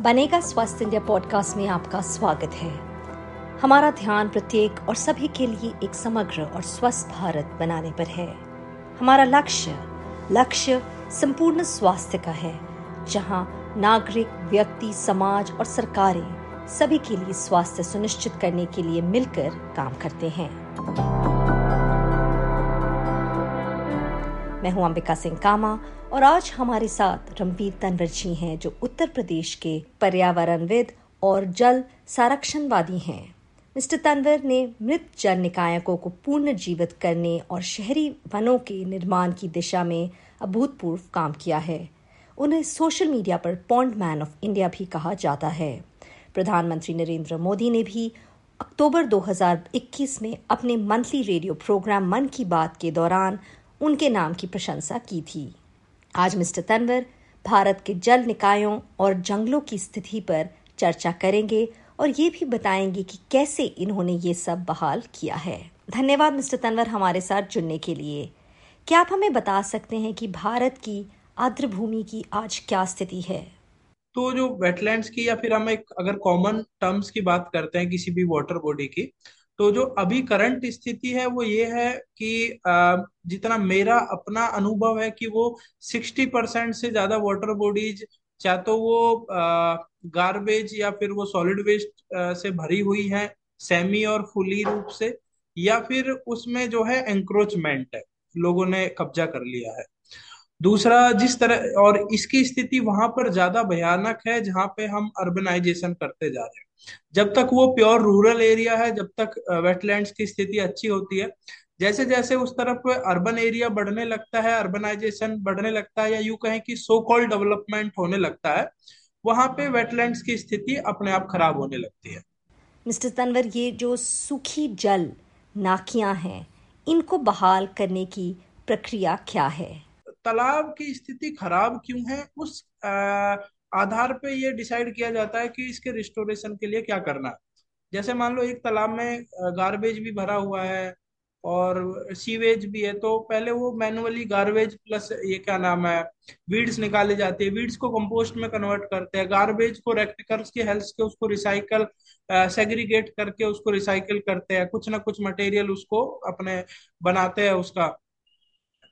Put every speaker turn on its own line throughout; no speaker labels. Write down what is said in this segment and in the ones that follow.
बनेगा स्वस्थ India podcast में आपका स्वागत है। हमारा ध्यान प्रत्येक और सभी के लिए एक समग्र और स्वस्थ भारत बनाने पर है। हमारा लक्ष्य लक्ष्य संपूर्ण स्वास्थ्य का है, जहाँ नागरिक, व्यक्ति, समाज और सरकारें सभी के लिए स्वास्थ्य सुनिश्चित करने के लिए मिलकर काम करते हैं। मैं हूँ अंबिका सिंह कामा, और आज हमारे साथ रमवीर तनवर जी हैं, जो उत्तर प्रदेश के पर्यावरणविद और जल संरक्षणवादी हैं। मिस्टर तनवर ने मृत जल निकायकों को पूर्ण जीवित करने और शहरी वनों के निर्माण की दिशा में अभूतपूर्व काम किया है। उन्हें सोशल मीडिया पर पॉन्ड मैन ऑफ़ इंडिया भी कहा जाता है। प्रधानमंत्री नरेंद्र मोदी ने भी अक्टूबर 2021 में अपने मंथली रेडियो प्रोग्राम मन की बात के दौरान उनके नाम की प्रशंसा की थी। आज मिस्टर तनवर भारत के जल निकायों और जंगलों की स्थिति पर चर्चा करेंगे और ये भी बताएँगे कि कैसे इन्होंने ये सब बहाल किया है। धन्यवाद मिस्टर तनवर हमारे साथ जुड़ने के लिए। क्या आप हमें बता सकते हैं कि भारत की आर्द्र भूमि की आज क्या स्थिति है?
तो जो वेटलैंड्स की या फिर हम एक अगर कॉमन टर्म्स की बात करते हैं किसी भी वाटर बॉडी की तो जो अभी करंट स्थिति है, वो ये है कि जितना मेरा अपना अनुभव है कि वो 60 परसेंट से ज़्यादा वाटर बॉडीज चाहे तो वो गार्बेज या फिर वो सॉलिड वेस्ट से भरी हुई है सेमी और फुली रूप से, या फिर उसमें जो है एंक्रोचमेंट है, लोगों ने कब्जा कर लिया है। दूसरा, जिस तरह, और इसकी स्थिति वहाँ पर ज़्यादा भयानक है, जहाँ पे हम अर्बनाइजेशन करते जा रहे हैं। जब तक वो प्योर रूरल एरिया है, जब तक वेटलैंड्स की स्थिति अच्छी होती है जैसे जैसे उस तरफ़ अर्बन एरिया बढ़ने लगता है अर्बनाइजेशन बढ़ने लगता है, या यूँ कहें कि सो कॉल्ड डेवलपमेंट होने लगता है, वहाँ पे वेटलैंड्स की स्थिति अपने आप खराब होने लगती है।
मिस्टर तनवर, ये जो सूखी जल, नाकियाँ हैं, इनको बहाल करने की प्रक्रिया क्या है?
तालाब की स्थिति खराब क्यों है? उस आधार पे ये डिसाइड किया जाता है कि इसके रिस्टोरेशन के लिए क्या करना है। जैसे मान लो एक तालाब में गार्बेज भी भरा हुआ है और सीवेज भी है तो पहले वो मैनुअली गार्बेज प्लस ये क्या नाम है वीड्स निकाली जाती है। वीड्स को कंपोस्ट में कन्वर्ट करते हैं। गार्बेज को रेक्टिकल्स की हेल्प के उसको रिसाइकल सेग्रीगेट करके उसको रिसाइकल करते हैं। कुछ ना कुछ मटेरियल उसको अपने बनाते हैं उसका।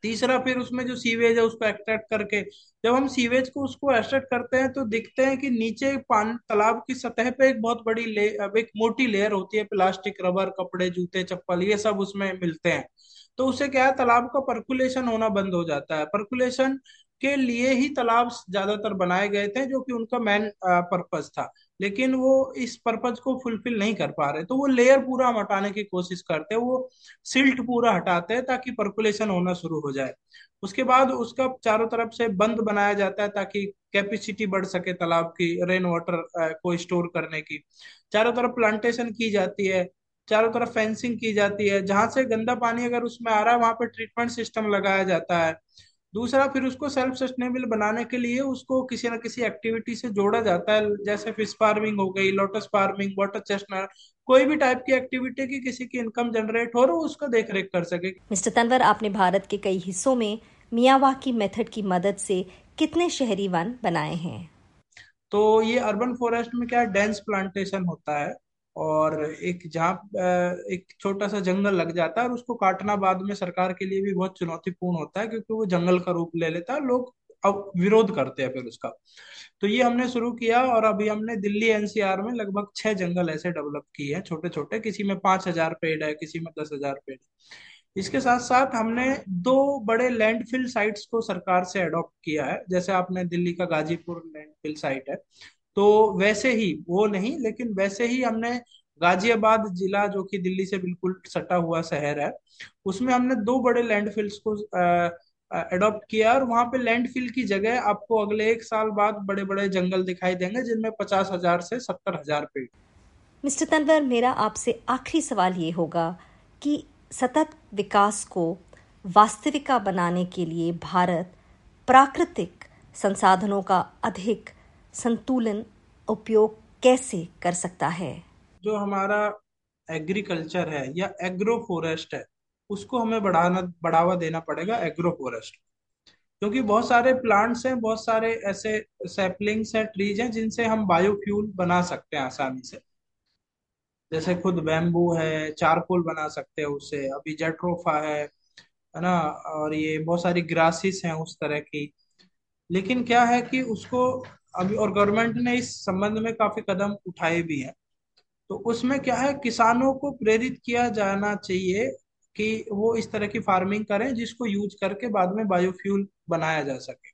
तीसरा फिर उसमें जो सीवेज है उसको एक्सट्रैक्ट करके, जब हम सीवेज को उसको एक्सट्रैक्ट करते हैं तो दिखते हैं कि नीचे पान, तालाब की सतह पे एक बहुत बड़ी ले एक मोटी लेयर होती है प्लास्टिक रबर कपड़े, जूते, चप्पल, ये सब उसमें मिलते हैं। तो उससे क्या है, तालाब का परकुलेशन होना बंद हो जाता है। पर्कुलेशन के लिए ही तालाब ज़्यादातर बनाए गए थे जो कि उनका मेन पर्पज था। लेकिन वो इस पर्पज को फुलफिल नहीं कर पा रहे। तो वो लेयर पूरा हम हटाने की कोशिश करते हैं वो सिल्ट पूरा हटाते हैं ताकि पर्कुलेशन होना शुरू हो जाए। उसके बाद उसका चारों तरफ़ से बंद बनाया जाता है ताकि कैपेसिटी बढ़ सके तालाब की रेन वाटर को स्टोर करने की। चारों तरफ़ प्लांटेशन की जाती है चारों तरफ़ फेंसिंग की जाती है। जहाँ से गंदा पानी अगर उसमें आ रहा है वहाँ पर ट्रीटमेंट सिस्टम लगाया जाता है। दूसरा फिर उसको सेल्फ सस्टेनेबल बनाने के लिए उसको किसी न किसी एक्टिविटी से जोड़ा जाता है जैसे फ़िश फ़ार्मिंग हो गई लोटस फ़ार्मिंग वाटर चेस्टनट कोई भी टाइप की एक्टिविटी की किसी की इनकम जनरेट हो रहा हो उसका देख रेख कर सके।
मिस्टर तनवर आपने भारत के कई हिस्सों में मियावाकी मेथड की मदद से कितने शहरी वन बनाए हैं?
तो ये अर्बन फॉरेस्ट में क्या डेंस प्लांटेशन होता है? और एक जहाँ एक छोटा सा जंगल लग जाता है और उसको काटना बाद में सरकार के लिए भी बहुत चुनौतीपूर्ण होता है क्योंकि वो जंगल का रूप ले लेता है, लोग अब विरोध करते हैं फिर उसका। तो ये हमने शुरू किया और अभी हमने दिल्ली एनसीआर में लगभग छह जंगल ऐसे डेवलप किए हैं छोटे छोटे किसी में पाँच हज़ार पेड़ है, किसी में दस हज़ार पेड़ इसके साथ साथ हमने दो बड़े लैंडफिल साइट्स को सरकार से अडॉप्ट किया है, जैसे आपने दिल्ली का गाजीपुर लैंडफिल साइट है। तो वैसे ही, वो नहीं, लेकिन वैसे ही हमने गाजियाबाद जिला जो कि दिल्ली से बिल्कुल सटा हुआ शहर है, उसमें हमने दो बड़े लैंडफिल्स को अडॉप्ट किया और वहाँ पे लैंडफिल की जगह आपको अगले एक साल बाद बड़े बड़े जंगल दिखाई देंगे, जिनमें पचास हज़ार से सत्तर हज़ार पेड़।
मिस्टर तनवर, मेरा आपसे आखिरी सवाल ये होगा कि सतत विकास को वास्तविका बनाने के लिए भारत प्राकृतिक संसाधनों का अधिक संतुलन उपयोग कैसे कर सकता है?
जो हमारा एग्रीकल्चर है या एग्रो फॉरेस्ट है, उसको हमें बढ़ाना, बढ़ावा देना पड़ेगा एग्रो फॉरेस्ट क्योंकि बहुत सारे प्लांट्स हैं, बहुत सारे ऐसे सैपलिंग्स हैं ट्रीज हैं, जिनसे हम बायोफ्यूल बना सकते हैं आसानी से। जैसे खुद बैम्बू है चारकोल बना सकते हैं उससे, अभी जेट्रोफा है है ना? और ये बहुत सारी ग्रासिस हैं उस तरह की। लेकिन क्या है कि उसको अभी और गवर्नमेंट ने इस संबंध में काफ़ी कदम उठाए भी हैं। तो उसमें क्या है, किसानों को प्रेरित किया जाना चाहिए कि वो इस तरह की फ़ार्मिंग करें जिसको यूज़ करके बाद में बायोफ्यूल बनाया जा सके।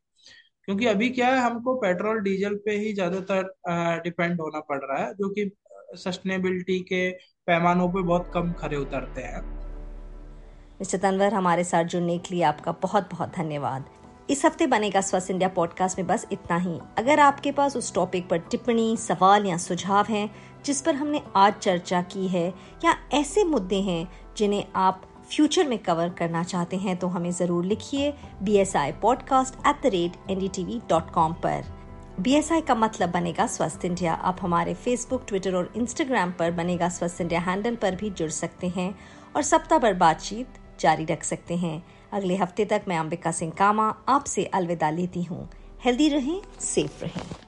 क्योंकि अभी क्या है, हमको पेट्रोल डीजल पे ही ज़्यादातर डिपेंड होना पड़ रहा है, जो कि सस्टेनेबिलिटी के पैमानों पे बहुत कम खरे उतरते हैं।
तनवर, हमारे साथ जुड़ने के लिए आपका बहुत बहुत धन्यवाद। इस हफ़्ते बनेगा स्वस्थ इंडिया पॉडकास्ट में बस इतना ही। अगर आपके पास उस टॉपिक पर टिप्पणी, सवाल या सुझाव हैं, जिस पर हमने आज चर्चा की है, या ऐसे मुद्दे हैं जिन्हें आप फ्यूचर में कवर करना चाहते हैं तो हमें ज़रूर लिखिए B S I podcast at the rate N D T V dot com पर। बी एस आई का मतलब बनेगा स्वस्थ इंडिया। आप हमारे फेसबुक ट्विटर और इंस्टाग्राम पर बनेगा स्वस्थ इंडिया हैंडल पर भी जुड़ सकते हैं और सप्ताह भर बातचीत जारी रख सकते हैं। अगले हफ़्ते तक मैं अंबिका सिंह कामा आपसे अलविदा लेती हूँ। हेल्दी रहें, सेफ़ रहें।